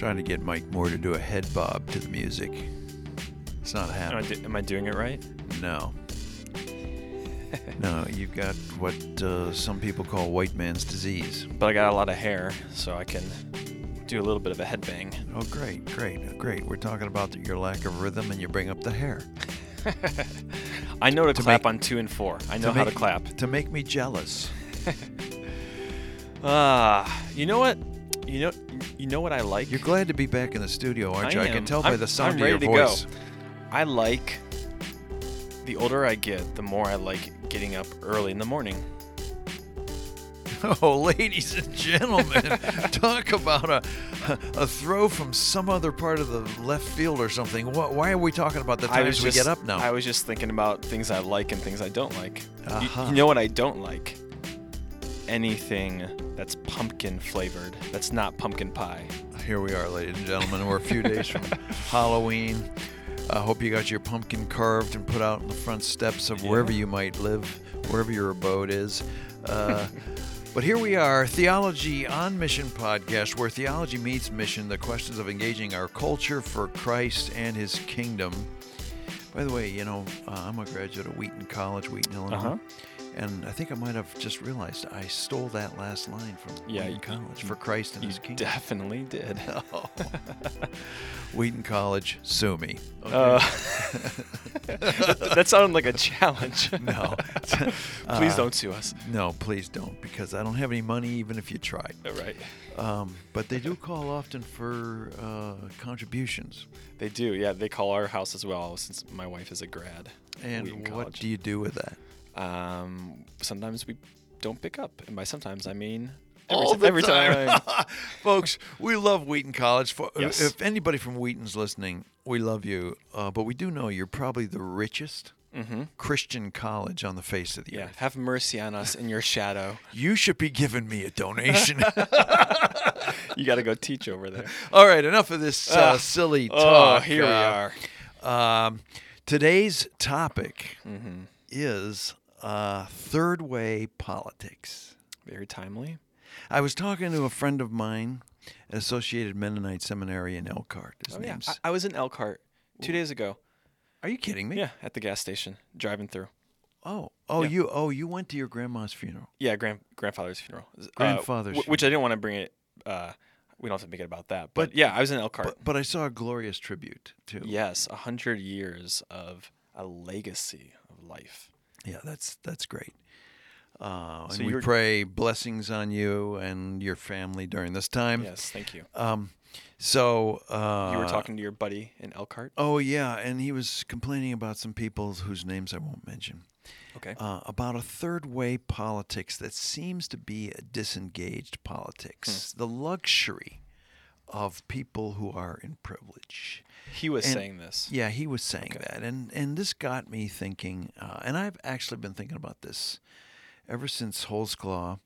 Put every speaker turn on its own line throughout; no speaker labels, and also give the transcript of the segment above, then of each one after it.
Trying to get Mike Moore to do a head bob to the music. It's not
Am I,
happening.
do- am I doing it right?
No. no, you've got what uh, some people call white man's disease.
But I got a lot of hair, so I can do a little bit of a headbang.
Oh, great, great, great. We're talking about your lack of rhythm, and you bring up the hair.
I know to,
To
clap
make-
on two and four. I know how to clap.
To make me jealous.
Ah, you know what? You know, you know what I like.
You're glad to be back in the studio, aren't you?
I
I can
am.
tell by
I'm-
the sound
I'm
of your
ready to go.
voice.
I like. The older I get, the more I like getting up early in the morning.
Oh, ladies and gentlemen, talk about a, a throw from some other part of the left field or something. Wh- Why are we talking about the
I was
times we
just,
get up now?
I was just thinking about things I like and things I don't like. You-
Uh-huh.
You, know what I don't like? Anything that's pumpkin flavored. That's not pumpkin pie.
Here we are, ladies and gentlemen. We're a few days from Halloween. I hope you got your pumpkin carved and put out on the front steps of wherever you might live, wherever your abode is. Uh, but here we are, Theology on Mission podcast, where theology meets mission, the questions of engaging our culture for Christ and his kingdom. By the way, you know, uh, I'm a graduate of Wheaton College, Wheaton, Illinois.
Uh-huh.
And I think I might have just realized I stole that last line from
Yeah,
Wheaton College for Christ and his kingdom.
definitely did.
Oh. Wheaton College, sue me. Okay.
Uh, that sounded like a challenge.
no.
Please
Uh,
don't sue us.
No, please don't, because I don't have any money even if you tried.
All right.
Um, but they do call often for uh, contributions.
They do. Yeah, they call our house as well since my wife is a grad.
And
Wheaton
what
College.
do you do with that?
Um, sometimes we don't pick up, and by sometimes I mean every,
All
ti-
the
every time.
Folks, we love Wheaton College. For,
Yes.
If anybody from Wheaton's listening, we love you. Uh, but we do know you're probably the richest
mm-hmm.
Christian college on the face of the
Yeah.
earth.
Have mercy on us in your shadow.
You should be giving me a donation.
You got to go teach over there.
All right, enough of this uh,
Ah.
silly
Oh,
talk.
here we
Uh,
are.
Um, today's topic
Mm-hmm.
is uh, third way politics.
Very timely.
I was talking to a friend of mine at Associated Mennonite Seminary in Elkhart. His
Oh, yeah. I, I was in Elkhart two days ago.
Are you kidding me?
Yeah, at the gas station, driving through.
Oh, oh,
Yeah.
you, oh, you went to your grandma's funeral.
Yeah, grand grandfather's funeral. Uh,
Grandfather's
which I didn't want to bring it. Uh, we don't have to make it about that. But,
But-
yeah, I was in Elkhart.
But, but I saw a glorious tribute too.
yes, a hundred years of a legacy of life.
Yeah, that's that's great. Uh,
So
and we pray blessings on you and your family during this time.
Yes, thank you.
Um, so uh,
You were talking to your buddy in Elkhart.
Oh yeah, and he was complaining about some people whose names I won't mention.
Okay.
Uh, about a third way politics that seems to be a disengaged politics,
Hmm.
the luxury of people who are in privilege.
He was
and-
saying this.
Yeah, he was saying
Okay.
that, and and this got me thinking. Uh, and I've actually been thinking about this ever since Holsclaw,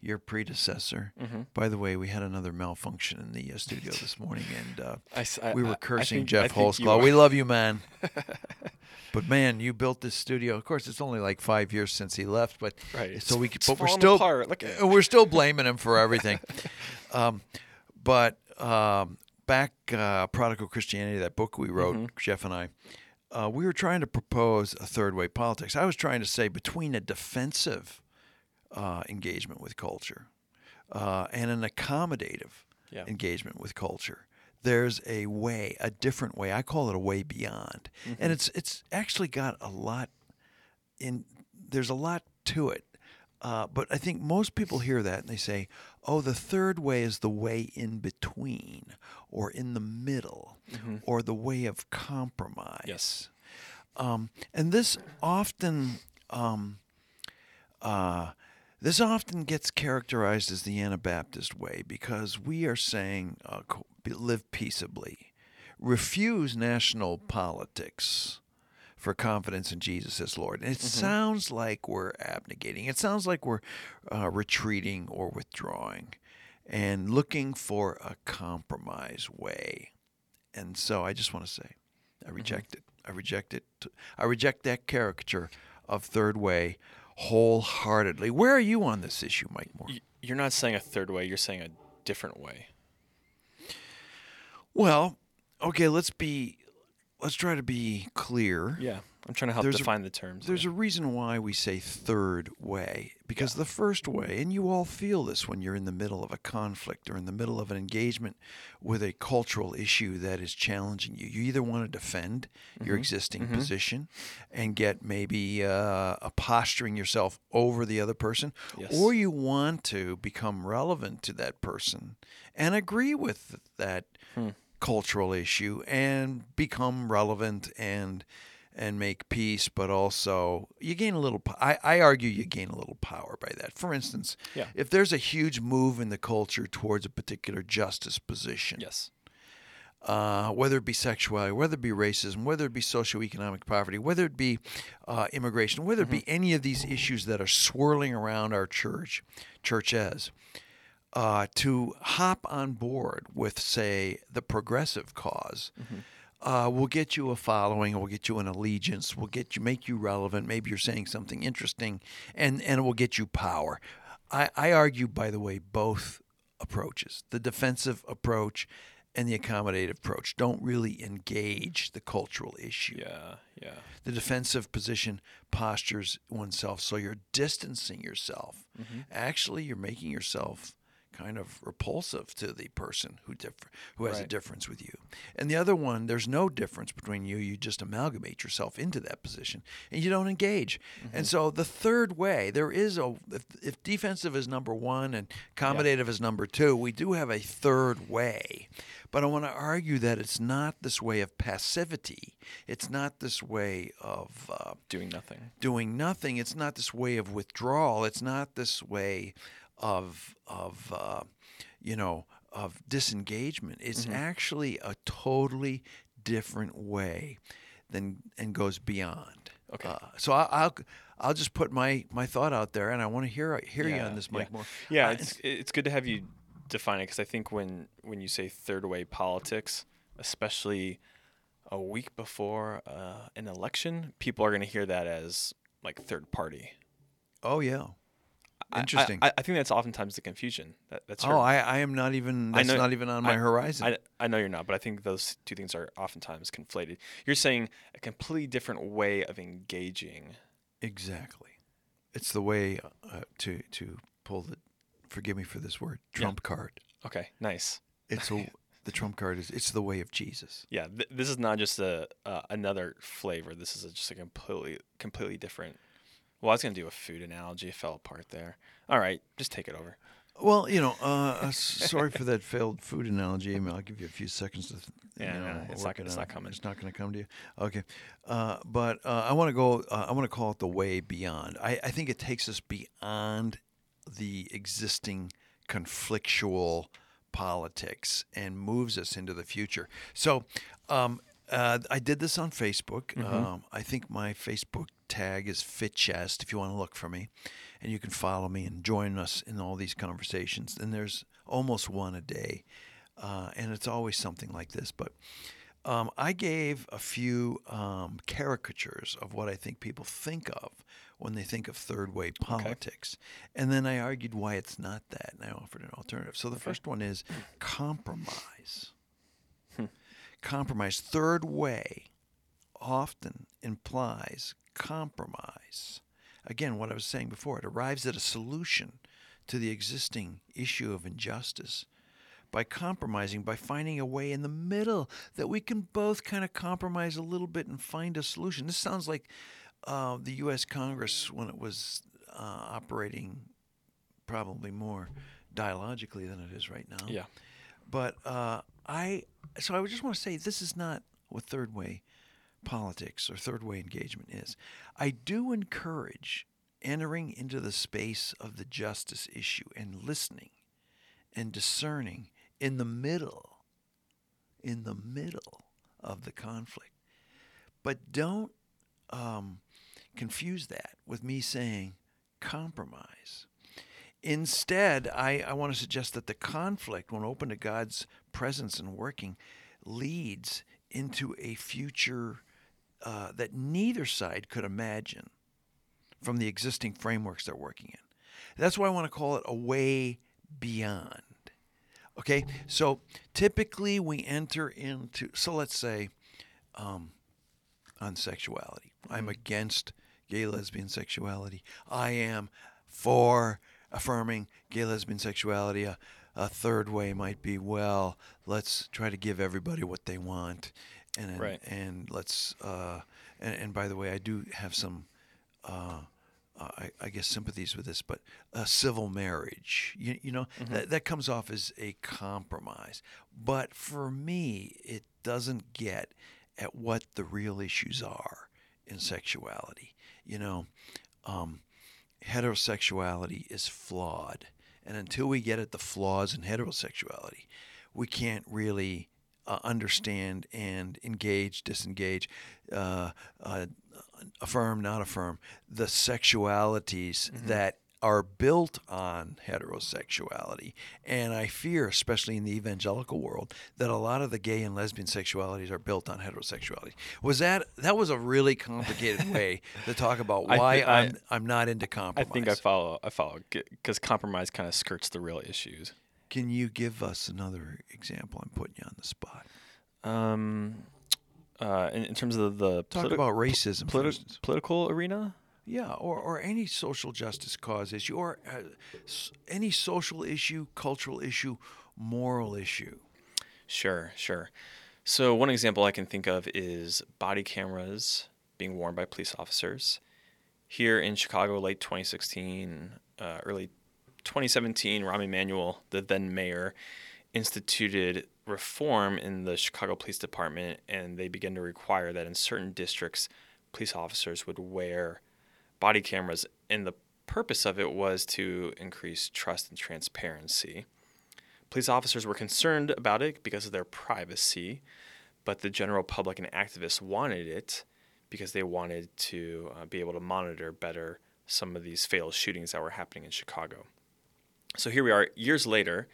your predecessor.
Mhm.
By the way, we had another malfunction in the uh, studio this morning, and uh,
I I-
we were cursing
think-
Geoff
I think you Holsclaw.
We love you, man. but man, you built this studio. Of course, it's only like five years since he left, but
Right,
So we.
It's
but we're still. We're still blaming him for everything. um, but um, back uh, Prodigal Christianity, that book we wrote,
Mm-hmm.
Geoff and I, uh, we were trying to propose a third way politics. I was trying to say between a defensive uh, engagement with culture uh, and an accommodative
Yeah.
engagement with culture. There's a way, a different way. I call it a way beyond,
Mm-hmm.
and it's it's actually got a lot in. There's a lot to it, uh, but I think most people hear that and they say, "Oh, the third way is the way in between, or in the middle, or the way of compromise."
Yes.
Um, and this often, um, uh, this often gets characterized as the Anabaptist way because we are saying uh, live peaceably, refuse national politics for confidence in Jesus as Lord. And it sounds like we're abnegating. It sounds like we're uh, retreating or withdrawing and looking for a compromise way. And so I just want to say, I reject it. I reject it. I reject that caricature of third way wholeheartedly. Where are you on this issue, Mike Moore?
You're not saying a third way. You're saying a different way.
Well, okay, let's be let's try to be clear.
Yeah, I'm trying to help
There's a-
define the terms.
There's
here.
a reason why we say third way because the first way, and you all feel this when you're in the middle of a conflict or in the middle of an engagement with a cultural issue that is challenging you. You either want to defend your mm-hmm. existing mm-hmm. position and get maybe uh, a posturing yourself over the other person,
Yes.
or you want to become relevant to that person and agree with that hmm. Cultural issue and become relevant and and make peace, but also you gain a little. I, I argue you gain a little power by that. For instance,
Yeah.
if there's a huge move in the culture towards a particular justice position,
yes.
uh, whether it be sexuality, whether it be racism, whether it be socioeconomic poverty, whether it be uh, immigration, whether it be any of these issues that are swirling around our church, churches, uh, to hop on board with, say, the progressive cause. Uh, will get you a following, will get you an allegiance, will get you make you relevant. Maybe you're saying something interesting, and and it will get you power. I, I argue, by the way, both approaches, the defensive approach and the accommodative approach, don't really engage the cultural issue.
Yeah. Yeah.
The defensive position postures oneself so you're distancing yourself. Actually, you're making yourself kind of repulsive to the person who differ, who has a difference with you. And the other one, there's no difference between you. You just amalgamate yourself into that position and you don't engage. And so the third way, there is a if, if defensive is number one and accommodative is number two, we do have a third way. But I want to argue that it's not this way of passivity. It's not this way of uh,
Doing nothing.
doing nothing. It's not this way of withdrawal. It's not this way of of uh, you know of disengagement. It's actually a totally different way than and goes beyond.
Okay.
Uh, so I, I'll I'll just put my my thought out there, and I want to hear hear you on this, Mike.
yeah.
More.
Yeah,
Uh,
it's it's good to have you define it because I think when when you say third way politics, especially a week before uh, an election, people are going to hear that as like third party.
oh yeah,
I- I-
interesting.
I, I think that's oftentimes the confusion. That, that's
oh, I, I am not even. That's
know-
not even on my
I-
horizon.
I, I know you're not, but I think those two things are oftentimes conflated. You're saying a completely different way of engaging.
Exactly. It's the way uh, to to pull the forgive me for this word trump card.
Okay, nice.
It's a, the trump card is it's the way of Jesus.
Yeah, th- this is not just a uh, another flavor. This is a, just a completely completely different. Well, I was gonna do a food analogy. It fell apart there. All right, just take it over.
Well, you know, uh, uh, sorry for that failed food analogy. I mean, I'll give you a few seconds to. th- you
Yeah,
know,
no, it's not-
it
it's not coming.
It's not going to come to you. Okay, uh, but uh, I want to go. Uh, I want to call it the way beyond. I, I think it takes us beyond the existing conflictual politics and moves us into the future. So, um, uh, I did this on Facebook. Um, I think my Facebook tag is Fitchest. If you want to look for me, and you can follow me and join us in all these conversations. And there's almost one a day, uh, and it's always something like this. But um, I gave a few um, caricatures of what I think people think of when they think of third way politics. And then I argued why it's not that, and I offered an alternative. So the first one is compromise. Compromise. Third way often implies compromise. Again, what I was saying before, it arrives at a solution to the existing issue of injustice by compromising, by finding a way in the middle that we can both kind of compromise a little bit and find a solution. This sounds like uh, the U.S. Congress when it was uh, operating probably more dialogically than it is right now.
Yeah.
But uh, I, so I just want to say this is not what third way politics or third way engagement is. I do encourage entering into the space of the justice issue and listening and discerning in the middle, in the middle of the conflict. But don't um, confuse that with me saying compromise. Instead, I, I want to suggest that the conflict, when open to God's presence and working, leads into a future uh, that neither side could imagine from the existing frameworks they're working in. That's why I want to call it a way beyond. Okay, so typically we enter into. So let's say, um, on sexuality, I'm against gay lesbian sexuality. I am for affirming gay lesbian sexuality. A, a third way might be well, let's try to give everybody what they want, and and,
Right.
and let's. Uh, and, and by the way, I do have some. Uh, uh, I, I guess sympathies with this, but a civil marriage, you, you know, that, that comes off as a compromise. But for me, it doesn't get at what the real issues are in sexuality. You know, um, heterosexuality is flawed. And until we get at the flaws in heterosexuality, we can't really uh, understand and engage, disengage, uh, uh, affirm, not affirm the sexualities that are built on heterosexuality. And I fear, especially in the evangelical world, that a lot of the gay and lesbian sexualities are built on heterosexuality. Was that that was a really complicated way to talk about why
thi- I-
I'm I'm not into compromise.
I think I follow. I follow because compromise kind of skirts the real issues.
Can you give us another example? I'm putting you on the spot.
Um, uh, in, in terms of the
Talk
politi-
about racism,
politi- political arena.
Yeah, or, or any social justice cause issue, or uh, any social issue, cultural issue, moral issue.
Sure, sure. So one example I can think of is body cameras being worn by police officers. Here in Chicago, late 2016, uh, early 2017, Rahm Emanuel, the then mayor, instituted reform in the Chicago Police Department, and they began to require that in certain districts, police officers would wear body cameras, and the purpose of it was to increase trust and transparency. Police officers were concerned about it because of their privacy, but the general public and activists wanted it because they wanted to uh, be able to monitor better some of these fatal shootings that were happening in Chicago. So here we are years later,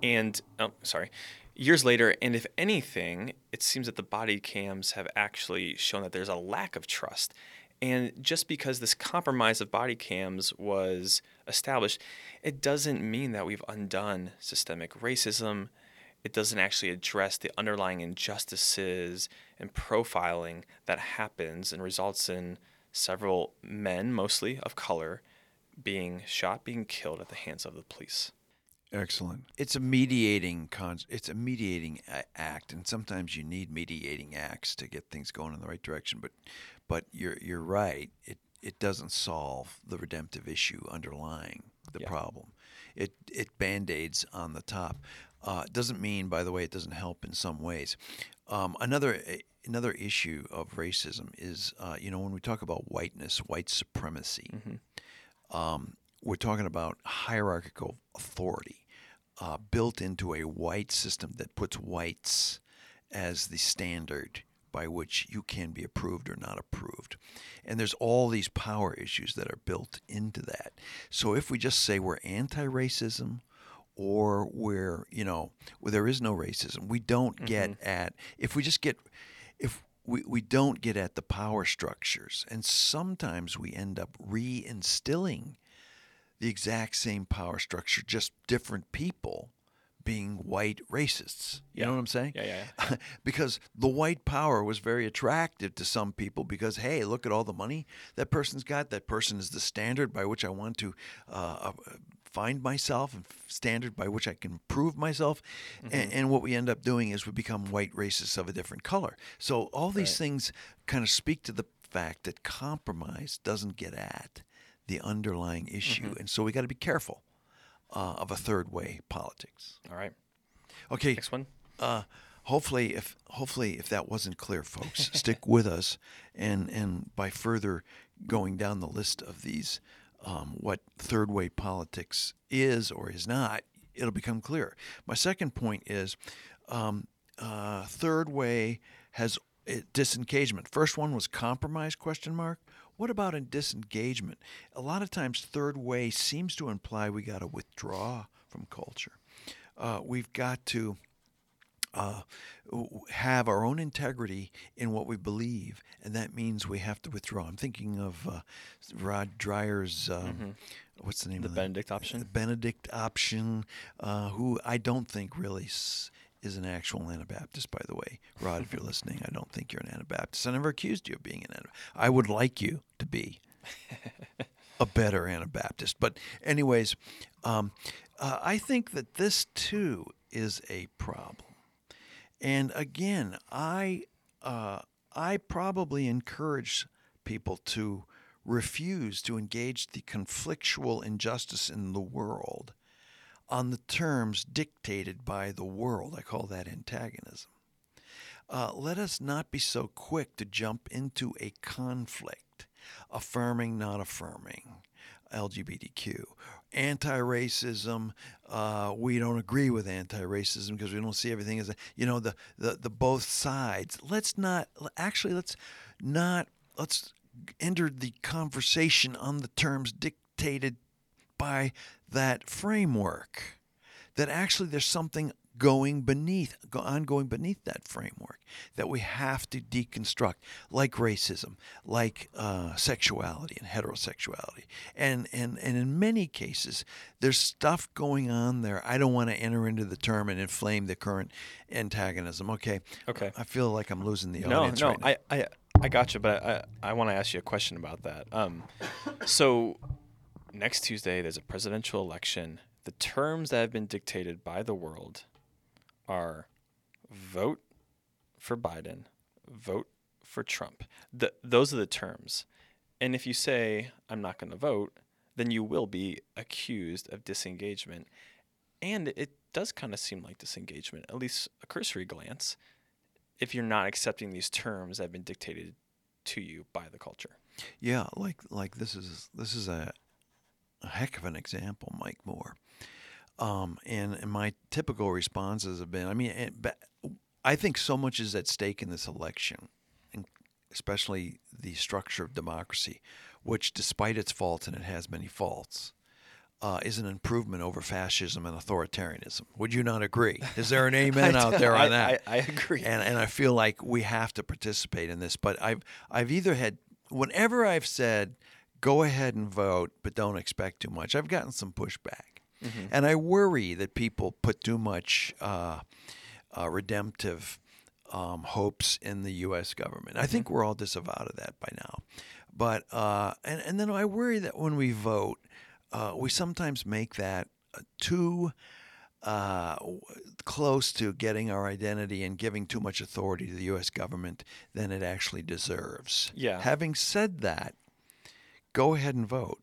and oh, sorry, years later, and if anything, it seems that the body cams have actually shown that there's a lack of trust. And just because this compromise of body cams was established, it doesn't mean that we've undone systemic racism. It doesn't actually address the underlying injustices and profiling that happens and results in several men, mostly of color, being shot, being killed at the hands of the police.
Excellent. It's a mediating con- It's a mediating a- act, and sometimes you need mediating acts to get things going in the right direction. But, but you're you're right. It it doesn't solve the redemptive issue underlying the
Yeah.
problem. It it band aids on the top. Uh, doesn't mean, by the way, it doesn't help in some ways. Um, another another issue of racism is, uh, you know, when we talk about whiteness, white supremacy um, we're talking about hierarchical authority uh, built into a white system that puts whites as the standard by which you can be approved or not approved. And there's all these power issues that are built into that. So if we just say we're anti racism, or we're, you know, where there is no racism, we don't mm-hmm. get at, if we just get, if we, we don't get at the power structures, and sometimes we end up reinstilling the exact same power structure, just different people being white racists. You know what I'm saying?
Yeah, yeah, yeah.
because the white power was very attractive to some people because, hey, look at all the money that person's got. That person is the standard by which I want to uh, uh, find myself and standard by which I can prove myself. And, and what we end up doing is we become white racists of a different color. So all these
Right.
things kind of speak to the fact that compromise doesn't get at the underlying issue. And so we got to be careful uh, of a third way politics.
All right.
Okay.
Next one.
Uh, hopefully, if hopefully if that wasn't clear, folks, stick with us, and and by further going down the list of these, um, what third way politics is or is not, it'll become clear. My second point is, um, uh, third way has uh, disengagement. First one was compromise? Question mark. What about in disengagement? A lot of times, third way seems to imply we got to withdraw from culture. Uh, we've got to uh, have our own integrity in what we believe, and that means we have to withdraw. I'm thinking of uh, Rod Dreher's. Um, What's the name
Mm-hmm. The
of that?
Benedict option?
The Benedict option, uh, who I don't think really s- is an actual Anabaptist, by the way. Rod, if you're listening, I don't think you're an Anabaptist. I never accused you of being an Anabaptist. I would like you to be a better Anabaptist. But, anyways, um, uh, I think that this too is a problem. And again, I uh, I probably encourage people to refuse to engage the conflictual injustice in the world on the terms dictated by the world. I call that antagonism. Uh, let us not be so quick to jump into a conflict, affirming, not affirming, LGBTQ. Anti racism, uh, we don't agree with anti racism because we don't see everything as, a, you know, the, the, the both sides. Let's not, actually, let's not, let's enter the conversation on the terms dictated by that framework. That actually there's something going beneath, ongoing beneath that framework that we have to deconstruct, like racism, like uh, sexuality and heterosexuality, and and and in many cases, there's stuff going on there. I don't want to enter into the term and inflame the current antagonism. Okay.
Okay.
I feel like I'm losing the
No,
audience
no,
right now.
I, I, I got you, but I, I want to ask you a question about that. Um, so next Tuesday there's a presidential election. The terms that have been dictated by the world are vote for Biden, vote for Trump. The, those are the terms. And if you say I'm not going to vote, then you will be accused of disengagement. And it does kind of seem like disengagement, at least a cursory glance if you're not accepting these terms that have been dictated to you by the culture.
Yeah, like like this is this is a, a heck of an example, Mike Moore. Um, and, and my typical responses have been, I mean, it, I think so much is at stake in this election, and especially the structure of democracy, which, despite its faults, and it has many faults, uh, is an improvement over fascism and authoritarianism. Would you not agree? Is there an amen out there on
I,
that?
I, I agree.
and and I feel like we have to participate in this. But I've I've either had whenever I've said go ahead and vote, but don't expect too much. I've gotten some pushback, and I worry that people put too much uh, uh, redemptive um, hopes in the U.S. government. I think we're all disavowed of that by now, but uh, and and then I worry that when we vote, uh, we sometimes make that uh, too uh, close to getting our identity and giving too much authority to the U.S. government than it actually deserves.
Yeah.
Having said that, go ahead and vote.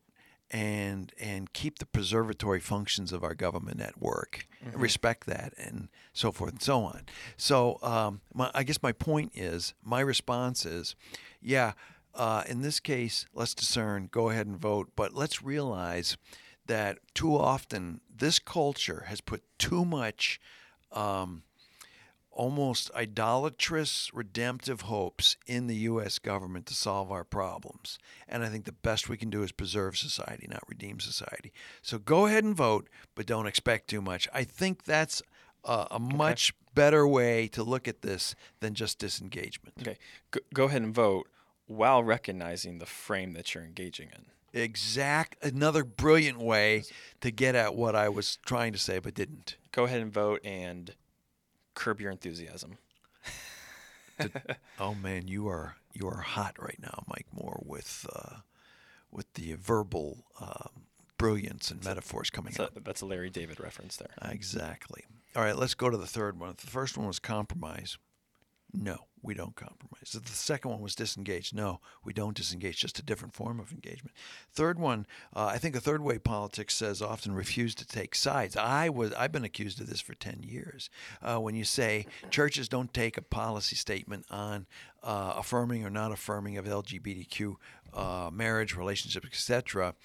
And and keep the preservatory functions of our government at work. Respect that, and so forth and so on. So um, my, I guess my point is, my response is, yeah. Uh, in this case, let's discern. Go ahead and vote, but let's realize that too often this culture has put too much um, almost idolatrous redemptive hopes in the U.S. government to solve our problems. And I think the best we can do is preserve society, not redeem society. So go ahead and vote, but don't expect too much. I think that's a, a much better way to look at this than just disengagement.
okay, go, go ahead and vote while recognizing the frame that you're engaging in.
Exact, another brilliant way to get at what I was trying to say but didn't.
Go ahead and vote and curb your enthusiasm.
Oh man, you are you are hot right now, Mike Moore, with uh, with the verbal um, brilliance and metaphors coming
So
out.
that's a Larry David reference there.
Exactly. All right, let's go to the third one. The first one was compromise. No, we don't compromise. The second one was disengage. No, we don't disengage. Just a different form of engagement. Third one, uh, I think a third way politics says often refuse to take sides. I was I've been accused of this for ten years. Uh, when you say churches don't take a policy statement on uh, affirming or not affirming of LGBTQ uh, marriage, relationships, etc.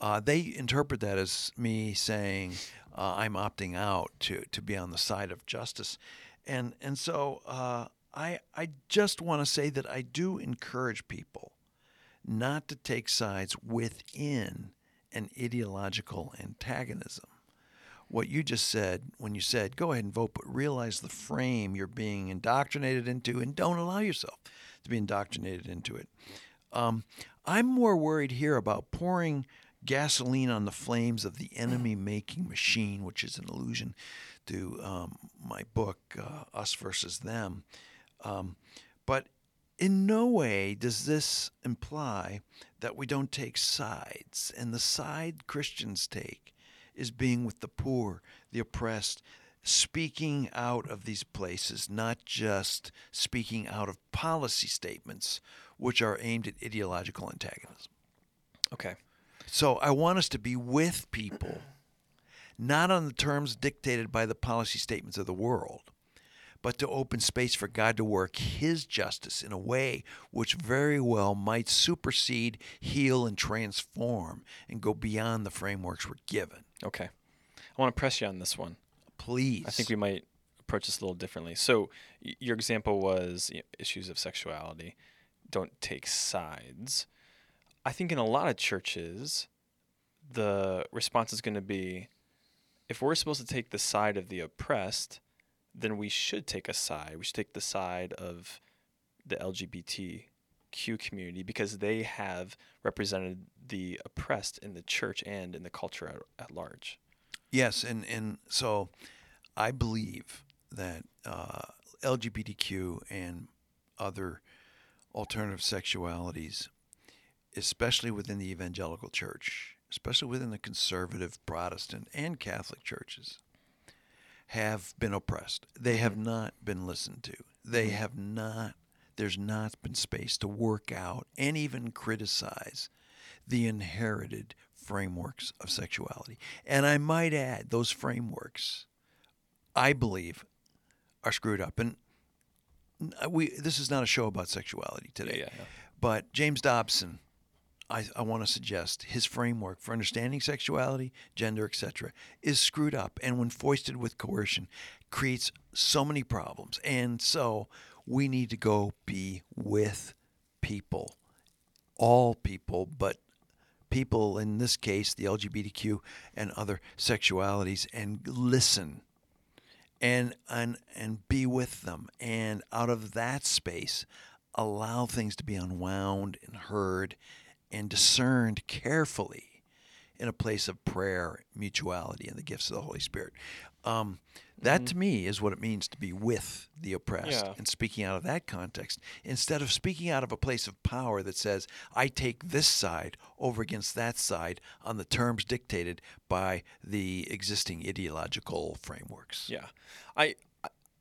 Uh, they interpret that as me saying uh, I'm opting out to, to be on the side of justice, and and so uh, I I just want to say that I do encourage people not to take sides within an ideological antagonism. what you just said when you said go ahead and vote, but realize the frame you're being indoctrinated into, and don't allow yourself to be indoctrinated into it. Um, I'm more worried here about pouring gasoline on the flames of the enemy making machine, which is an allusion to um, my book, uh, Us versus Them. Um, but in no way does this imply that we don't take sides. And the side Christians take is being with the poor, the oppressed, speaking out of these places, not just speaking out of policy statements which are aimed at ideological antagonism.
Okay.
So I want us to be with people, not on the terms dictated by the policy statements of the world, but to open space for God to work His justice in a way which very well might supersede, heal, and transform and go beyond the frameworks we're given.
Okay. I want to press you on this one.
Please.
I think we might approach this a little differently. So, y- your example was you know, issues of sexuality. Don't take sides. I think in a lot of churches, the response is going to be if we're supposed to take the side of the oppressed, then we should take a side. We should take the side of the LGBTQ community because they have represented the oppressed in the church and in the culture at, at large.
Yes, and, and so I believe that uh, LGBTQ and other alternative sexualities, especially within the evangelical church, especially within the conservative Protestant and Catholic churches, have been oppressed. They have mm-hmm. not been listened to. They mm-hmm. have not, there's not been space to work out and even criticize the inherited frameworks of sexuality. And I might add, those frameworks, I believe, are screwed up. And we this is not a show about sexuality today.
Yeah, yeah.
But James Dobson, I, I want to suggest his framework for understanding sexuality, gender, etc., is screwed up, and when foisted with coercion, creates so many problems. And so we need to go be with people, all people, but people in this case, the LGBTQ and other sexualities, and listen and and and be with them and out of that space allow things to be unwound and heard and discerned carefully in a place of prayer mutuality and the gifts of the holy spirit um, that to me is what it means to be with the oppressed
Yeah.
and speaking out of that context instead of speaking out of a place of power that says i take this side over against that side on the terms dictated by the existing ideological frameworks
Yeah, I-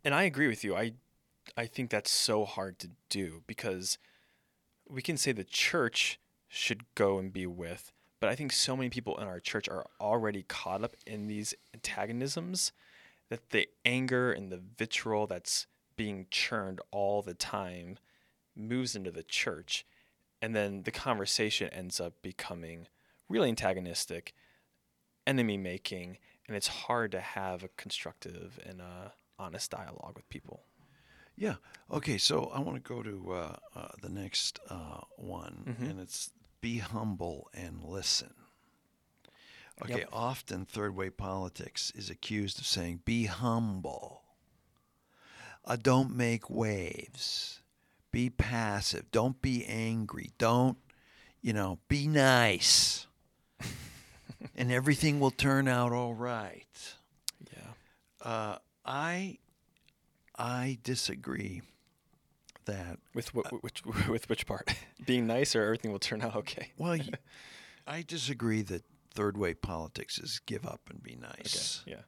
and I agree with you. I I think that's so hard to do because we can say the church should go and be with, but I think so many people in our church are already caught up in these antagonisms that the anger and the vitriol that's being churned all the time moves into the church and then the conversation ends up becoming really antagonistic enemy making and it's hard to have a constructive and a honest dialogue with people
Yeah. Okay. So I want to go to uh, uh, the next uh, one,
Mhm.
and it's be humble and listen. Okay.
Yep.
Often, third way politics is accused of saying, "Be humble. Uh, don't make waves. Be passive. Don't be angry. Don't, you know, be nice." and everything will turn out all right.
yeah
Uh, I I disagree that
with wh- which with which part being nice or everything will turn out okay
well I disagree that third way politics is give up and be nice
okay yeah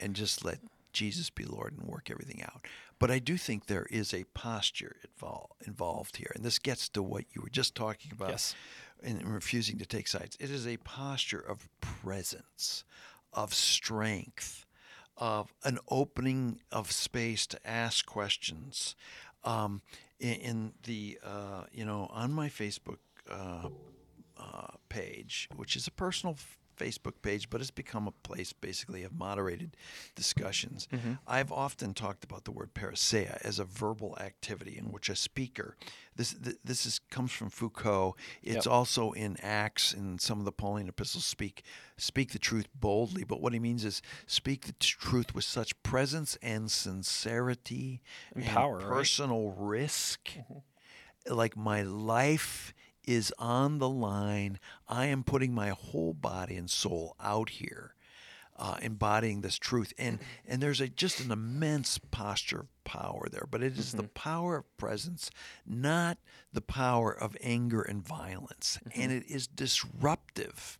and just let Jesus be Lord and work everything out. But I do think there is a posture invol- involved here, and this gets to what you were just talking about
Yes.
in in refusing to take sides. It is a posture of presence, of strength, of an opening of space to ask questions. Um, in, in the uh, you know on my Facebook uh, uh, page, which is a personal Facebook page, but it's become a place basically of moderated discussions.
Mm-hmm.
I've often talked about the word parrhesia as a verbal activity in which a speaker. This this is comes from Foucault. It's
Yep.
also in Acts and some of the Pauline epistles. Speak speak the truth boldly, but what he means is speak the t- truth with such presence and sincerity
And power, right?
personal risk. Like my life is on the line. I am putting my whole body and soul out here, uh, embodying this truth. And mm-hmm. and there's a just an immense posture of power there. But it is the mm-hmm. power of presence, not the power of anger and violence. And mm-hmm. it is disruptive.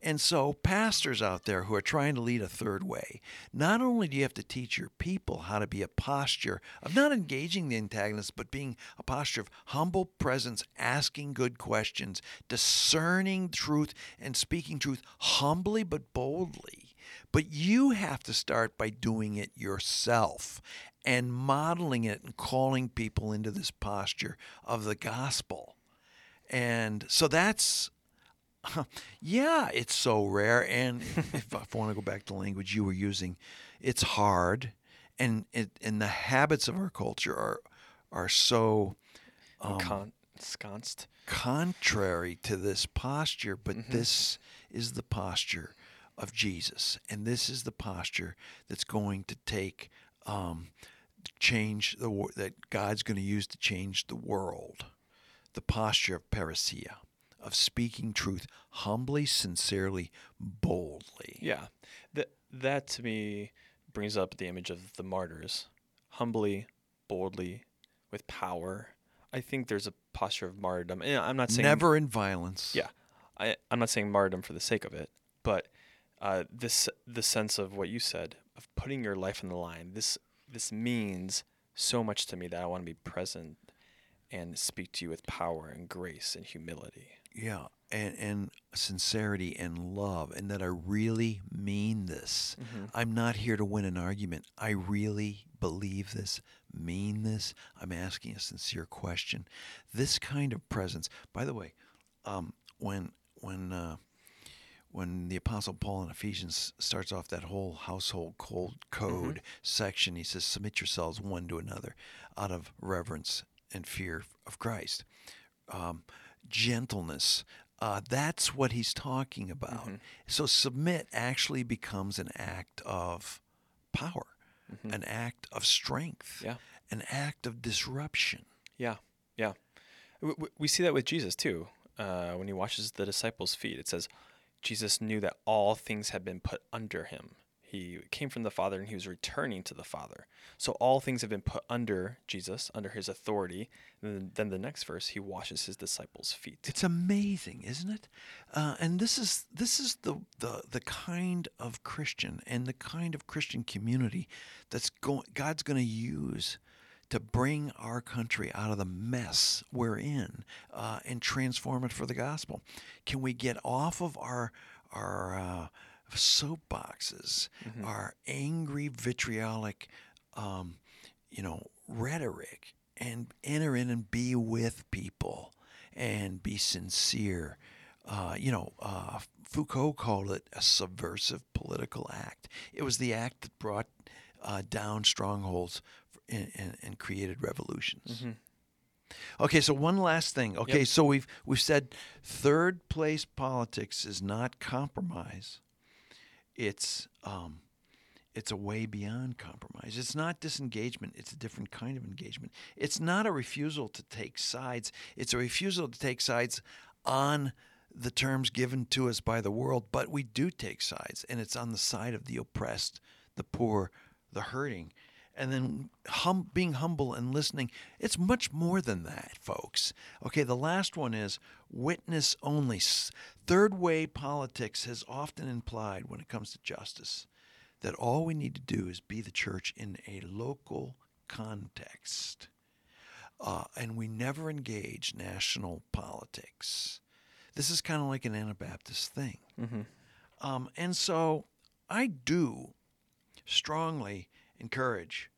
And so, pastors out there who are trying to lead a third way, not only do you have to teach your people how to be a posture of not engaging the antagonist, but being a posture of humble presence, asking good questions, discerning truth, and speaking truth humbly but boldly. But you have to start by doing it yourself and modeling it and calling people into this posture of the gospel. And so that's yeah, it's so rare. And if I want to go back to the language you were using, it's hard, and it and the habits of our culture are are so um,
Con- ensconced.
contrary to this posture. But this is the posture of Jesus, and this is the posture that's going to take um, change the that God's going to use to change the world. The posture of parrhesia, of speaking truth humbly, sincerely, boldly.
Yeah, that that to me brings up the image of the martyrs, humbly, boldly, with power. I think there's a posture of martyrdom. And I'm not saying
Never in violence.
Yeah, I I'm not saying martyrdom for the sake of it, but uh, this the sense of what you said of putting your life on the line. This this means so much to me that I want to be present and speak to you with power and grace and humility.
Yeah, and and sincerity and love, and that I really mean this. I'm not here to win an argument. I really believe this, mean this. I'm asking a sincere question. This kind of presence. By the way, um, when when uh, when the apostle paul in ephesians starts off that whole household cold code section he says submit yourselves one to another out of reverence and fear of christ um, gentleness uh, that's what he's talking about so submit actually becomes an act of power an act of strength
Yeah.
an act of disruption
Yeah, yeah. We, we- we see that with Jesus too. Uh, when he washes the disciples' feet, it says Jesus knew that all things had been put under him. He came from the Father and he was returning to the Father. So all things have been put under Jesus, under his authority. And then, the next verse, he washes his disciples' feet.
It's amazing, isn't it? Uh, and this is this is the, the the kind of Christian and the kind of Christian community that's going God's going to use to bring our country out of the mess we're in uh, and transform it for the gospel. Can we get off of our our uh, soapboxes, our angry, vitriolic, um, you know, rhetoric, and enter in and be with people and be sincere. Uh, you know, uh, Foucault called it a subversive political act. It was the act that brought uh, down strongholds and, and, and created revolutions. Okay, so one last thing. Okay,
Yep.
so we've we've said third place politics is not compromise. It's um, it's a way beyond compromise. It's not disengagement. It's a different kind of engagement. It's not a refusal to take sides. It's a refusal to take sides on the terms given to us by the world. But we do take sides, and it's on the side of the oppressed, the poor, the hurting. And then hum, being humble and listening. It's much more than that, folks. Okay, the last one is witness only. Third way politics has often implied when it comes to justice that all we need to do is be the church in a local context. Uh, and we never engage national politics. This is kind of like an Anabaptist thing. Um, and so I do strongly encourage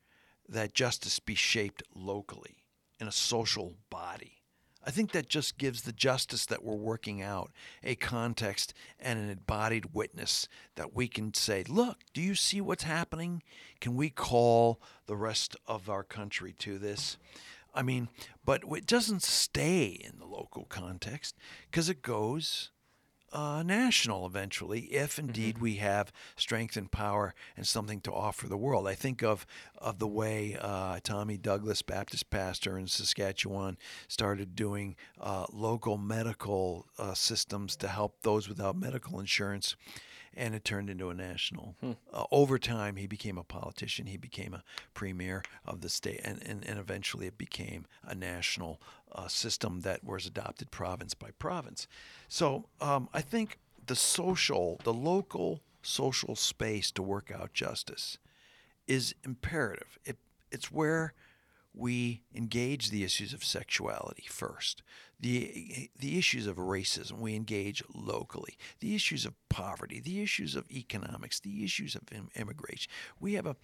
that justice be shaped locally in a social body I think that just gives the justice that we're working out a context and an embodied witness that we can say, look, do you see what's happening? Can we call the rest of our country to this? I mean, but it doesn't stay in the local context because it goes uh, national eventually, if indeed we have strength and power and something to offer the world. I think of of the way uh, Tommy Douglas, Baptist pastor in Saskatchewan, started doing uh, local medical uh, systems to help those without medical insurance. And it turned into a national. Uh, over time, he became a politician. He became a premier of the state, and, and, and eventually it became a national uh, system that was adopted province by province. So um, I think the social, the local social space to work out justice is imperative. It, it's where we engage the issues of sexuality first, the the issues of racism we engage locally, the issues of poverty, the issues of economics, the issues of im- immigration. We have a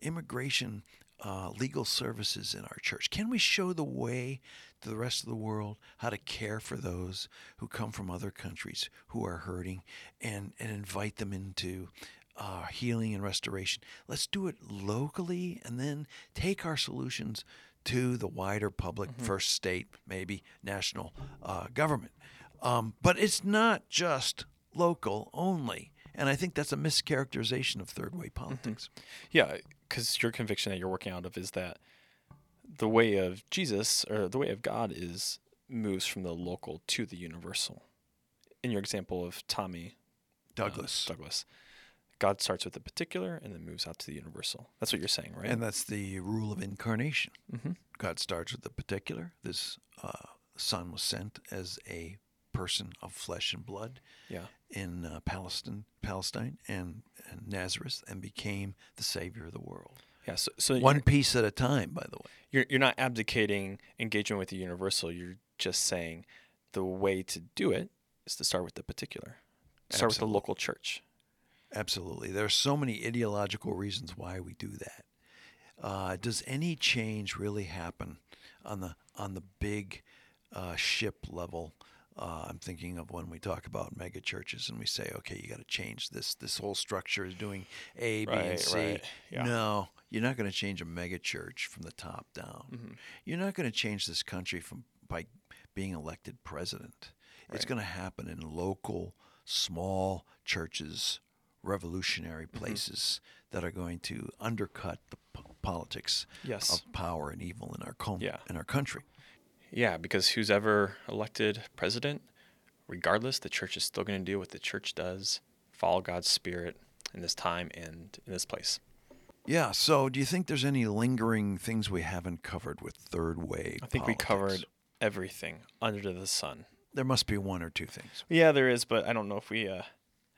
immigration uh, legal services in our church. Can we show the way to the rest of the world how to care for those who come from other countries who are hurting, and and invite them into uh, healing and restoration. Let's do it locally and then take our solutions to the wider public, first state, maybe national uh, government. Um, but it's not just local only. And I think that's a mischaracterization of third way politics.
Yeah, because your conviction that you're working out of is that the way of Jesus or the way of God is moves from the local to the universal. In your example of Tommy uh,
Douglas.
God starts with the particular and then moves out to the universal. That's what you're saying, right?
And that's the rule of incarnation.
mm-hmm.
God starts with the particular. This uh, son was sent as a person of flesh and blood
Yeah.
in uh, Palestine, Palestine, and, and Nazareth, and became the savior of the world.
Yeah. So, so
One piece at a time, by the way.
you're you're not abdicating engagement with the universal. You're just saying the way to do it is to start with the particular. Start with the local church.
Absolutely. There are so many ideological reasons why we do that. Uh, does any change really happen on the on the big uh, ship level? Uh, I'm thinking of when we talk about mega churches and we say, okay, you got to change this. This whole structure is doing A, B, and C.
right, yeah.
No, you're not going to change a mega church from the top down.
Mm-hmm.
You're not going to change this country from by being elected president. It's going to happen in local, small churches, revolutionary
Mm-hmm.
places that are going to undercut the p- politics
Yes.
of power and evil in our com-
Yeah.
in our country.
Yeah, because who's ever elected president, regardless, the church is still going to do what the church does, follow God's spirit in this time and in this place.
Yeah. So, do you think there's any lingering things we haven't covered with third way?
I think we covered everything under the sun.
There must be one or two things.
Yeah, there is, but I don't know if we uh,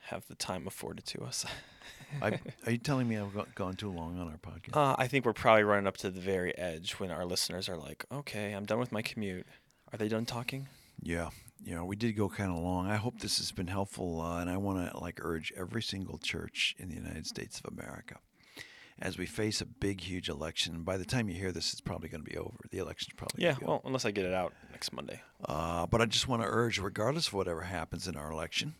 have the time afforded to us.
I, are you telling me I've go- gone too long on our podcast?
Uh, I think we're probably running up to the very edge when our listeners are like, okay, I'm done with my commute. Are they done talking?
Yeah, you know, we did go kind of long. I hope this has been helpful, uh, and I want to like urge every single church in the United States of America, as we face a big, huge election. By the time you hear this, it's probably going to be over. The election's probably
Yeah, well, unless I get it out next Monday.
Uh, but I just want to urge, regardless of whatever happens in our election,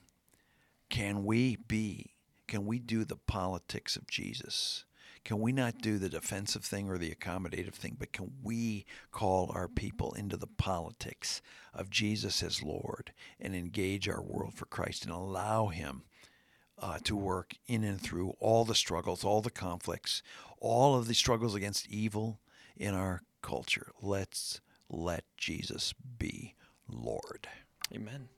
can we be? Can we do the politics of Jesus? Can we not do the defensive thing or the accommodative thing, but can we call our people into the politics of Jesus as Lord and engage our world for Christ and allow Him uh, to work in and through all the struggles, all the conflicts, all of the struggles against evil in our culture? Let's let Jesus be Lord.
Amen.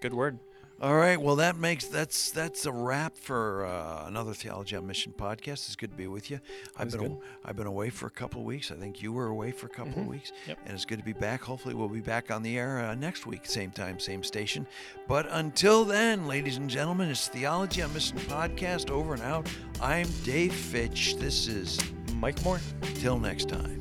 Good word.
All right. Well, that makes that's that's a wrap for uh, another Theology on Mission podcast. It's good to be with you. I've been
good.
I've been away for a couple of weeks. I think you were away for a couple of weeks,
Yep.
and it's good to be back. Hopefully, we'll be back on the air uh, next week, same time, same station. But until then, ladies and gentlemen, it's Theology on Mission podcast over and out. I'm Dave Fitch. This is
Mike Moore.
till next time.